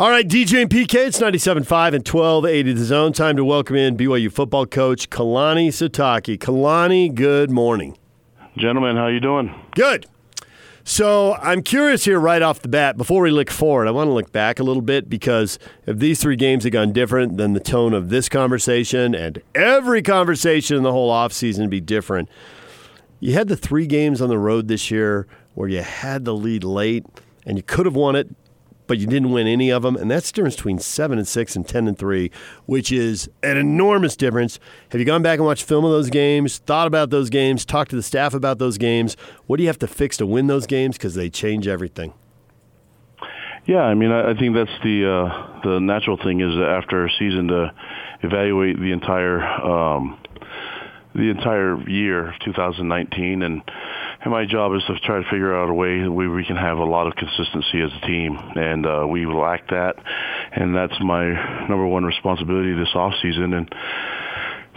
All right, DJ and PK, it's 97.5 and 1280 the zone. Time to welcome in BYU football coach Kalani Sitake. Kalani, good morning. Gentlemen, how you doing? Good. So I'm curious here right off the bat, before we look forward, I want to look back a little bit because if these three games had gone different, then the tone of this conversation and every conversation in the whole offseason would be different. You had the three games on the road this year where you had the lead late and you could have won it, but you didn't win any of them, and that's the difference between seven and six and ten and three, which is an enormous difference. Have you gone back and watched film of those games, thought about those games, talked to the staff about those games? What do you have to fix to win those games? Because they change everything. Yeah, I mean, I, think that's the uh, the natural thing is after a season to evaluate the entire um, the entire year of 2019 and and my job is to try to figure out a way where we can have a lot of consistency as a team, and uh, we lack that, and that's my number one responsibility this off season. And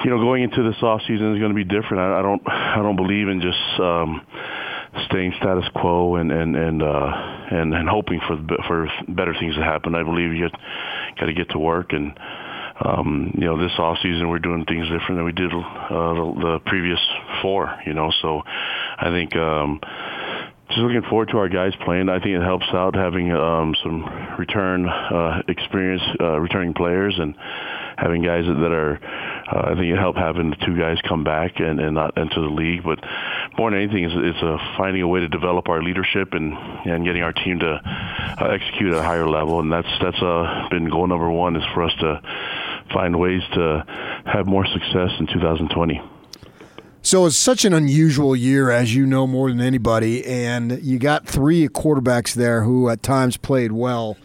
you know, going into this off season is going to be different. I, I don't, I don't believe in just um, staying status quo and and and uh, and, and hoping for for better things to happen. I believe you got to get to work and um, you know, this off season we're doing things different than we did uh, the, the previous four. You know, so I think um, just looking forward to our guys playing. I think it helps out having um, some return uh, experience, uh, returning players, and having guys that, that are. Uh, I think it helped having the two guys come back and, and not enter the league. But more than anything, it's, it's uh, finding a way to develop our leadership and and getting our team to uh, execute at a higher level. And that's that's uh, been goal number one is for us to find ways to have more success in 2020. So it's such an unusual year, as you know more than anybody, and you got three quarterbacks there who at times played well.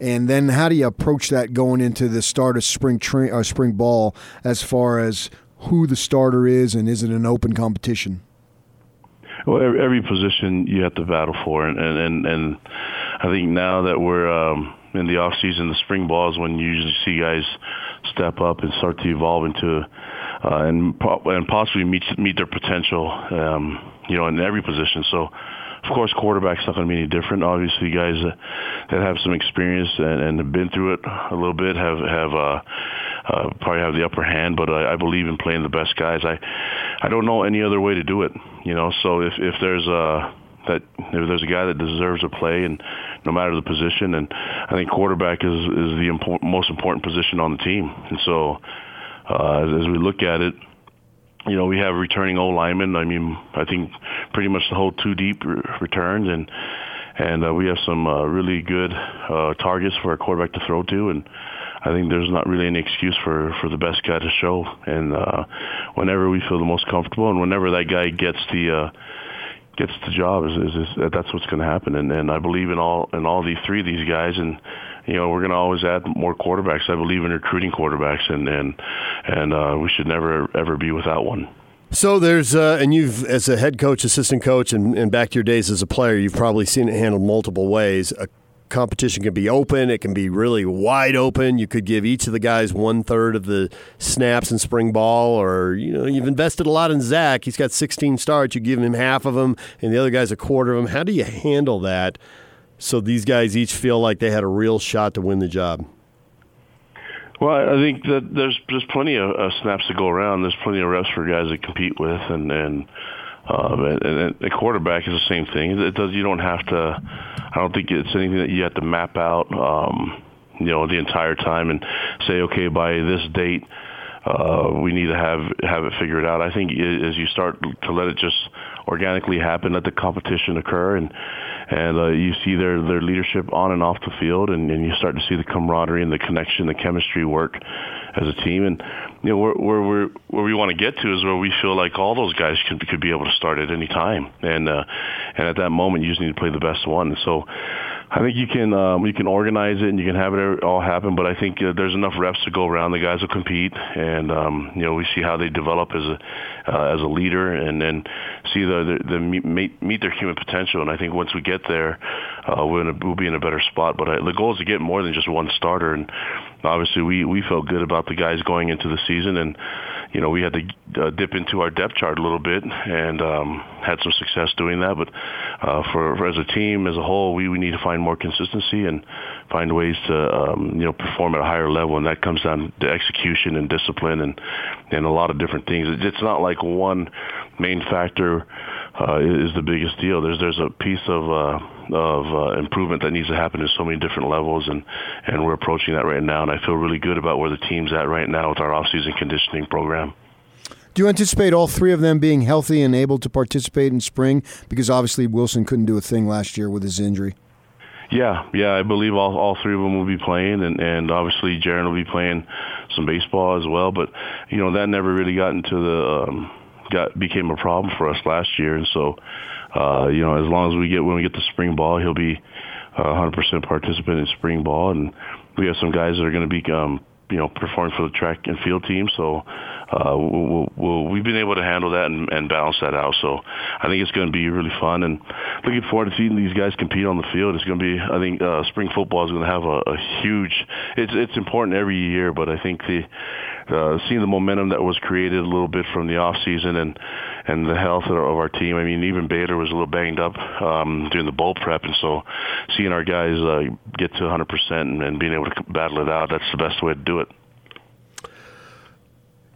And then how do you approach that going into the start of spring train or uh, spring ball as far as who the starter is and is it an open competition? Well, every, position you have to battle for, and and and I think now that we're um, in the off season, the spring ball is when you usually see guys step up and start to evolve into uh, and and possibly meet meet their potential. Um, you know, in every position. So, of course, quarterback's not going to be any different. Obviously, guys that, that have some experience and, and have been through it a little bit have have uh, uh, probably have the upper hand. But I, I believe in playing the best guys. I I don't know any other way to do it. You know, so if if there's a that if there's a guy that deserves a play and no matter the position and I think quarterback is is the import, most important position on the team and so uh, as we look at it you know we have returning old linemen I mean I think pretty much the whole two deep re- returns and and uh, we have some uh, really good uh, targets for a quarterback to throw to and I think there's not really any excuse for for the best guy to show. And uh whenever we feel the most comfortable and whenever that guy gets the uh gets the job is, is, is that's what's going to happen. And and I believe in all in all these three of these guys and you know we're going to always add more quarterbacks I believe in recruiting quarterbacks and and and uh, we should never ever be without one so there's uh, and you've as a head coach assistant coach and, and back to your days as a player you've probably seen it handled multiple ways a competition can be open. It can be really wide open. You could give each of the guys one third of the snaps in spring ball, or you know you've invested a lot in Zach. He's got 16 starts. You give him half of them, and the other guys a quarter of them. How do you handle that so these guys each feel like they had a real shot to win the job? Well, I think that there's there's plenty of snaps to go around. There's plenty of reps for guys to compete with, and and um, and, and a quarterback is the same thing. It does. You don't have to. I don't think it's anything that you have to map out. Um, you know, the entire time and say, okay, by this date, uh, we need to have have it figured out. I think as you start to let it just organically happen, let the competition occur, and and uh, you see their their leadership on and off the field, and, and you start to see the camaraderie and the connection, the chemistry work as a team. And you know where where we're, where we want to get to is where we feel like all those guys could could be able to start at any time, and uh, and at that moment you just need to play the best one. So I think you can um, you can organize it and you can have it all happen, but I think uh, there's enough reps to go around. The guys will compete, and um, you know we see how they develop as a uh, as a leader, and then see the, the, the meet, meet their human potential. And I think once we get there, uh, we'll, a, we'll be in a better spot. But I, the goal is to get more than just one starter, and obviously we we felt good about the guys going into the season, and you know we had to uh, dip into our depth chart a little bit and um, had some success doing that. But uh, for, for as a team as a whole, we we need to find more consistency and find ways to um, you know perform at a higher level, and that comes down to execution and discipline and and a lot of different things. It's not like one main factor uh, is the biggest deal. There's there's a piece of uh, of uh, improvement that needs to happen at so many different levels, and and we're approaching that right now. And I feel really good about where the team's at right now with our off-season conditioning program. Do you anticipate all three of them being healthy and able to participate in spring? Because obviously Wilson couldn't do a thing last year with his injury. Yeah, yeah, I believe all all three of them will be playing, and and obviously Jaren will be playing some baseball as well. But you know that never really got into the um, got became a problem for us last year, and so uh, you know as long as we get when we get to spring ball, he'll be a 100% participant in spring ball, and we have some guys that are going to be um, you know performing for the track and field team, so uh, we'll, we'll, we've been able to handle that and, and balance that out. So I think it's going to be really fun, and looking forward to seeing these guys compete on the field. It's going to be, I think, uh, spring football is going to have a, a huge. It's it's important every year, but I think the uh, seeing the momentum that was created a little bit from the off season and and the health of our team. I mean, even Baylor was a little banged up um, during the bowl prep, and so seeing our guys uh, get to 100% and, and being able to battle it out, that's the best way to do it.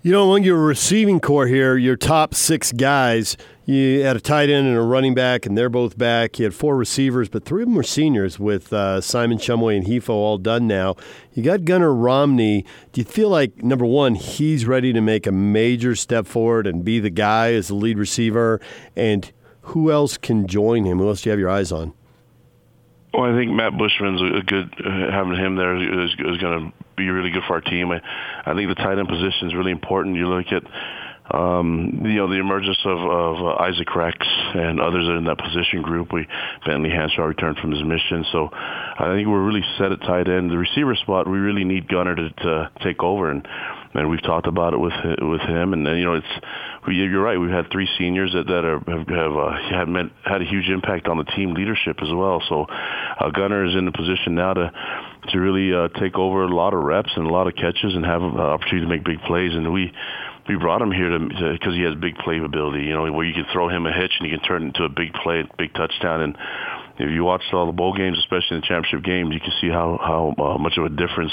You know, among your receiving corps here, your top six guys, you had a tight end and a running back, and they're both back. You had four receivers, but three of them were seniors with uh, Simon Shumway and Hifo all done now. You got Gunnar Romney. Do you feel like, number one, he's ready to make a major step forward and be the guy as the lead receiver? And who else can join him? Who else do you have your eyes on? Well, I think Matt Bushman's a good uh, having him there is, is going to be really good for our team. I, I think the tight end position is really important. You look at um, you know the emergence of, of uh, Isaac Rex and others in that position group. We Bentley Hanshaw returned from his mission, so I think we're really set at tight end. The receiver spot, we really need Gunnar to, to take over, and and we've talked about it with with him. And you know, it's you're right. We've had three seniors that that are, have have uh, had meant, had a huge impact on the team leadership as well. So uh, Gunnar is in the position now to to really uh, take over a lot of reps and a lot of catches and have an opportunity to make big plays. And we we brought him here to because he has big play ability. You know, where you can throw him a hitch and he can turn into a big play, big touchdown. And if you watch all the bowl games, especially in the championship games, you can see how how uh, much of a difference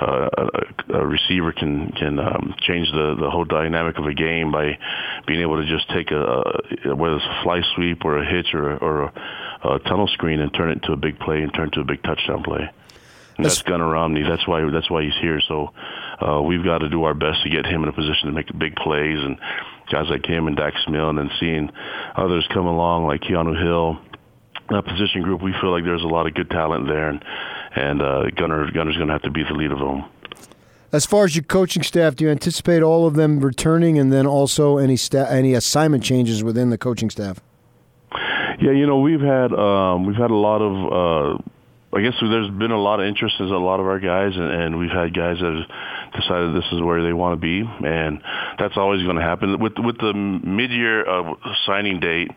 uh, a, a receiver can can um, change the the whole dynamic of a game by being able to just take a, a whether it's a fly sweep or a hitch or or a, a tunnel screen and turn it into a big play and turn it to a big touchdown play. And that's Gunnar Romney. That's why that's why he's here. So uh, we've got to do our best to get him in a position to make big plays and guys like him and Dax Milne, and then seeing others come along like Keanu Hill. That position group, we feel like there's a lot of good talent there, and and uh, Gunnar Gunnar's going to have to be the lead of them. As far as your coaching staff, do you anticipate all of them returning, and then also any sta- any assignment changes within the coaching staff? Yeah, you know we've had um, we've had a lot of. Uh, I guess there's been a lot of interest in a lot of our guys, and, and we've had guys that have decided this is where they want to be, and that's always going to happen. With with the mid-year uh, signing date,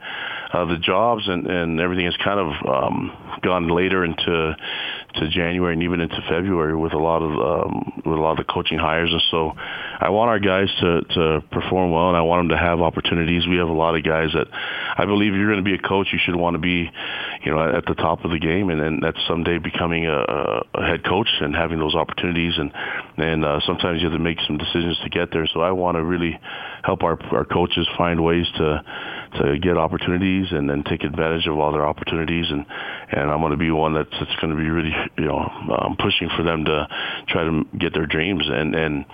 uh, the jobs and, and everything has kind of um, gone later into to January and even into February with a lot of um, with a lot of the coaching hires, and so I want our guys to to perform well, and I want them to have opportunities. We have a lot of guys that I believe if you're going to be a coach, you should want to be, you know, at the top of the game, and then that's someday becoming a, a head coach and having those opportunities, and and uh, sometimes you have to make some decisions to get there. So I want to really help our our coaches find ways to to get opportunities and then take advantage of all their opportunities. And and I'm going to be one that's that's going to be really you know um, pushing for them to try to get their dreams. And and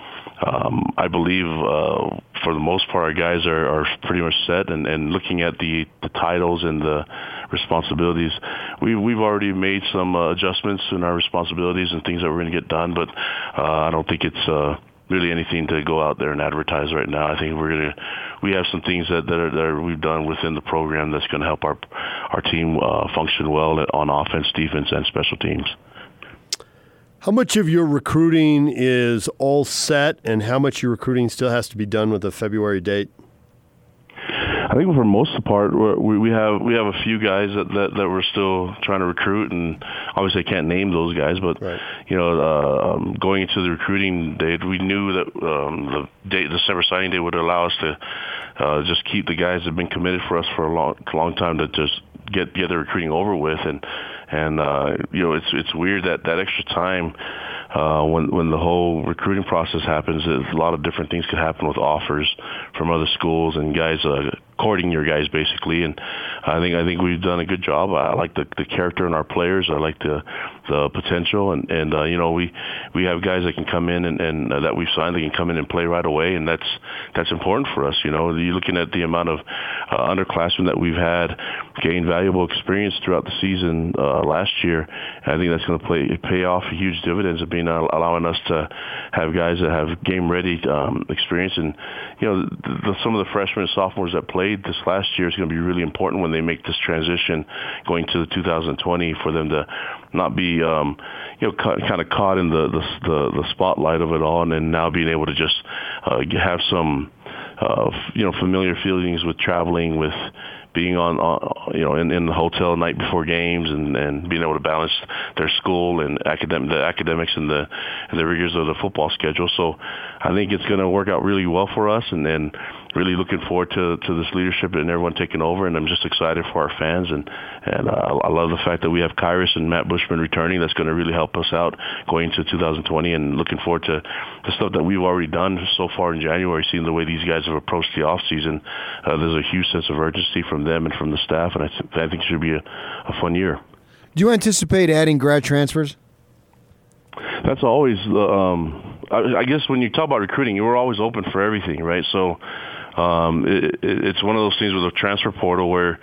um, I believe uh, for the most part our guys are, are pretty much set. And, and looking at the, the titles and the responsibilities we we've already made some uh, adjustments in our responsibilities and things that we're going to get done. But uh, I don't think it's uh, really anything to go out there and advertise right now. I think we're gonna we have some things that that, are, that we've done within the program that's going to help our our team uh, function well on offense, defense, and special teams. How much of your recruiting is all set, and how much your recruiting still has to be done with the February date? I think for most of the part, we we have we have a few guys that, that that we're still trying to recruit, and obviously I can't name those guys, but right. you know, uh, um, going into the recruiting date, we knew that um, the date, the December signing day, would allow us to uh, just keep the guys that have been committed for us for a long long time to just get get the recruiting over with, and and uh, you know, it's it's weird that that extra time uh, when when the whole recruiting process happens, a lot of different things could happen with offers from other schools and guys uh, courting your guys basically. And I think I think we've done a good job. I like the the character in our players. I like the the potential, and and uh, you know we we have guys that can come in and, and uh, that we've signed. that can come in and play right away, and that's that's important for us. You know, you're looking at the amount of uh, underclassmen that we've had gain valuable experience throughout the season uh, last year. and I think that's going to play pay off huge dividends of being uh, allowing us to have guys that have game ready um, experience, and you know the, the, some of the freshmen and sophomores that played this last year is going to be really important when they make this transition going to the 2020 for them to not be um, you know ca- kind of caught in the, the the the spotlight of it all, and then now being able to just uh, have some uh, you know familiar feelings with traveling with being on, on you know in, in the hotel night before games and and being able to balance their school and academic the academics and the and the rigors of the football schedule. So I think it's going to work out really well for us, and then really looking forward to to this leadership and everyone taking over. And I'm just excited for our fans, and and uh, I love the fact that we have Khyiris and Matt Bushman returning. That's going to really help us out going into 2020, and looking forward to the stuff that we've already done so far in January. Seeing the way these guys have approached the off season, uh, there's a huge sense of urgency from them and from the staff, and I, th- I think it should be a, a fun year. Do you anticipate adding grad transfers? That's always, um, I, I guess, when you talk about recruiting, we're always open for everything, right? So um, it, it's one of those things with a transfer portal where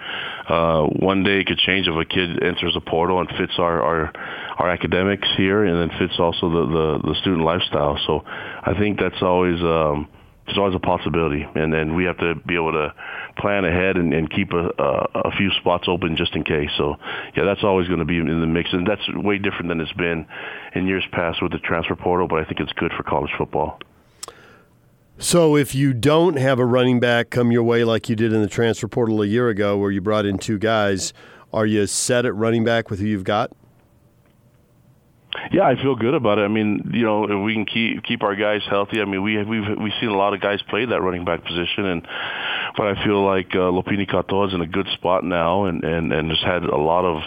uh, one day it could change if a kid enters a portal and fits our, our our academics here, and then fits also the, the the student lifestyle. So I think that's always um, there's always a possibility, and then we have to be able to plan ahead and, and keep a, a, a few spots open just in case. So yeah, that's always going to be in the mix, and that's way different than it's been in years past with the transfer portal. But I think it's good for college football. So if you don't have a running back come your way like you did in the transfer portal a year ago, where you brought in two guys, are you set at running back with who you've got? Yeah, I feel good about it. I mean, you know, if we can keep keep our guys healthy. I mean, we we've we've seen a lot of guys play that running back position, and but I feel like uh, Lopini Katoa is in a good spot now, and and and has had a lot of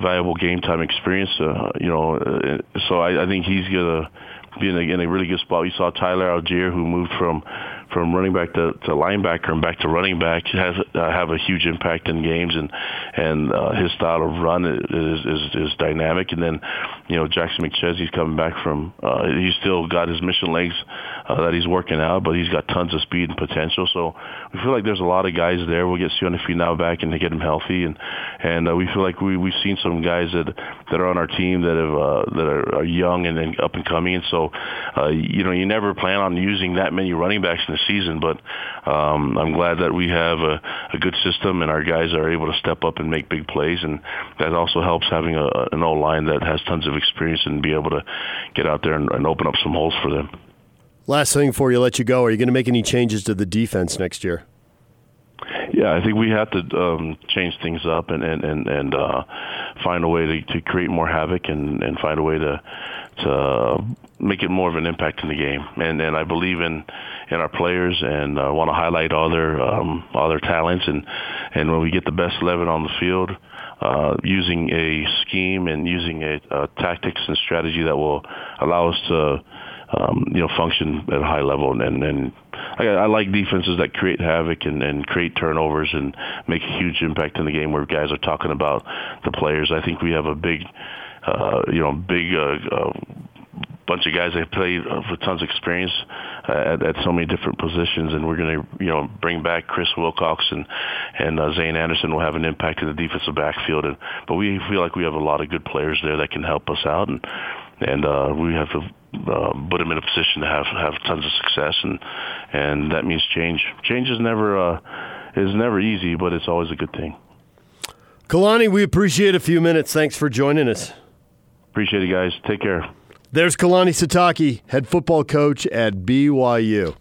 valuable game time experience. Uh, you know, uh, so I, I think he's gonna be in a, in a really good spot. We saw Tyler Allgeier, who moved from from running back to, to linebacker and back to running back has uh, have a huge impact in games and and uh, his style of run is, is is dynamic. And then you know Jackson McChesney's coming back from uh, he's still got his mission legs uh, that he's working out but he's got tons of speed and potential. So we feel like there's a lot of guys there. We'll get Sione Finau back and to get him healthy. And and uh, we feel like we we've seen some guys that that are on our team that have uh, that are, are young and then up and coming. And so uh, you know you never plan on using that many running backs in the season. But um, I'm glad that we have a, a good system and our guys are able to step up and make big plays, and that also helps having a, an O line that has tons of experience and be able to get out there and, and open up some holes for them. Last thing before you let you go, are you going to make any changes to the defense next year? Yeah, I think we have to um, change things up and and and, and uh, find a way to, to create more havoc and, and find a way to to make it more of an impact in the game. And and I believe in in our players and uh, want to highlight all their um, all their talents and and when we get the best eleven on the field. Uh, using a scheme and using a, a tactics and strategy that will allow us to um, you know, function at a high level. And, and I, I like defenses that create havoc and, and create turnovers and make a huge impact in the game where guys are talking about the players. I think we have a big, uh, you know, big uh, uh, bunch of guys that play with tons of experience uh, at, at so many different positions, and we're going to you know bring back Chris Wilcox and and uh, Zayne Anderson will have an impact in the defensive backfield. And but we feel like we have a lot of good players there that can help us out, and and uh, we have to uh, put him in a position to have have tons of success, and and that means change. Change is never uh, is never easy, but it's always a good thing. Kalani, we appreciate a few minutes. Thanks for joining us. Appreciate it, guys. Take care. There's Kalani Sitake, head football coach at BYU.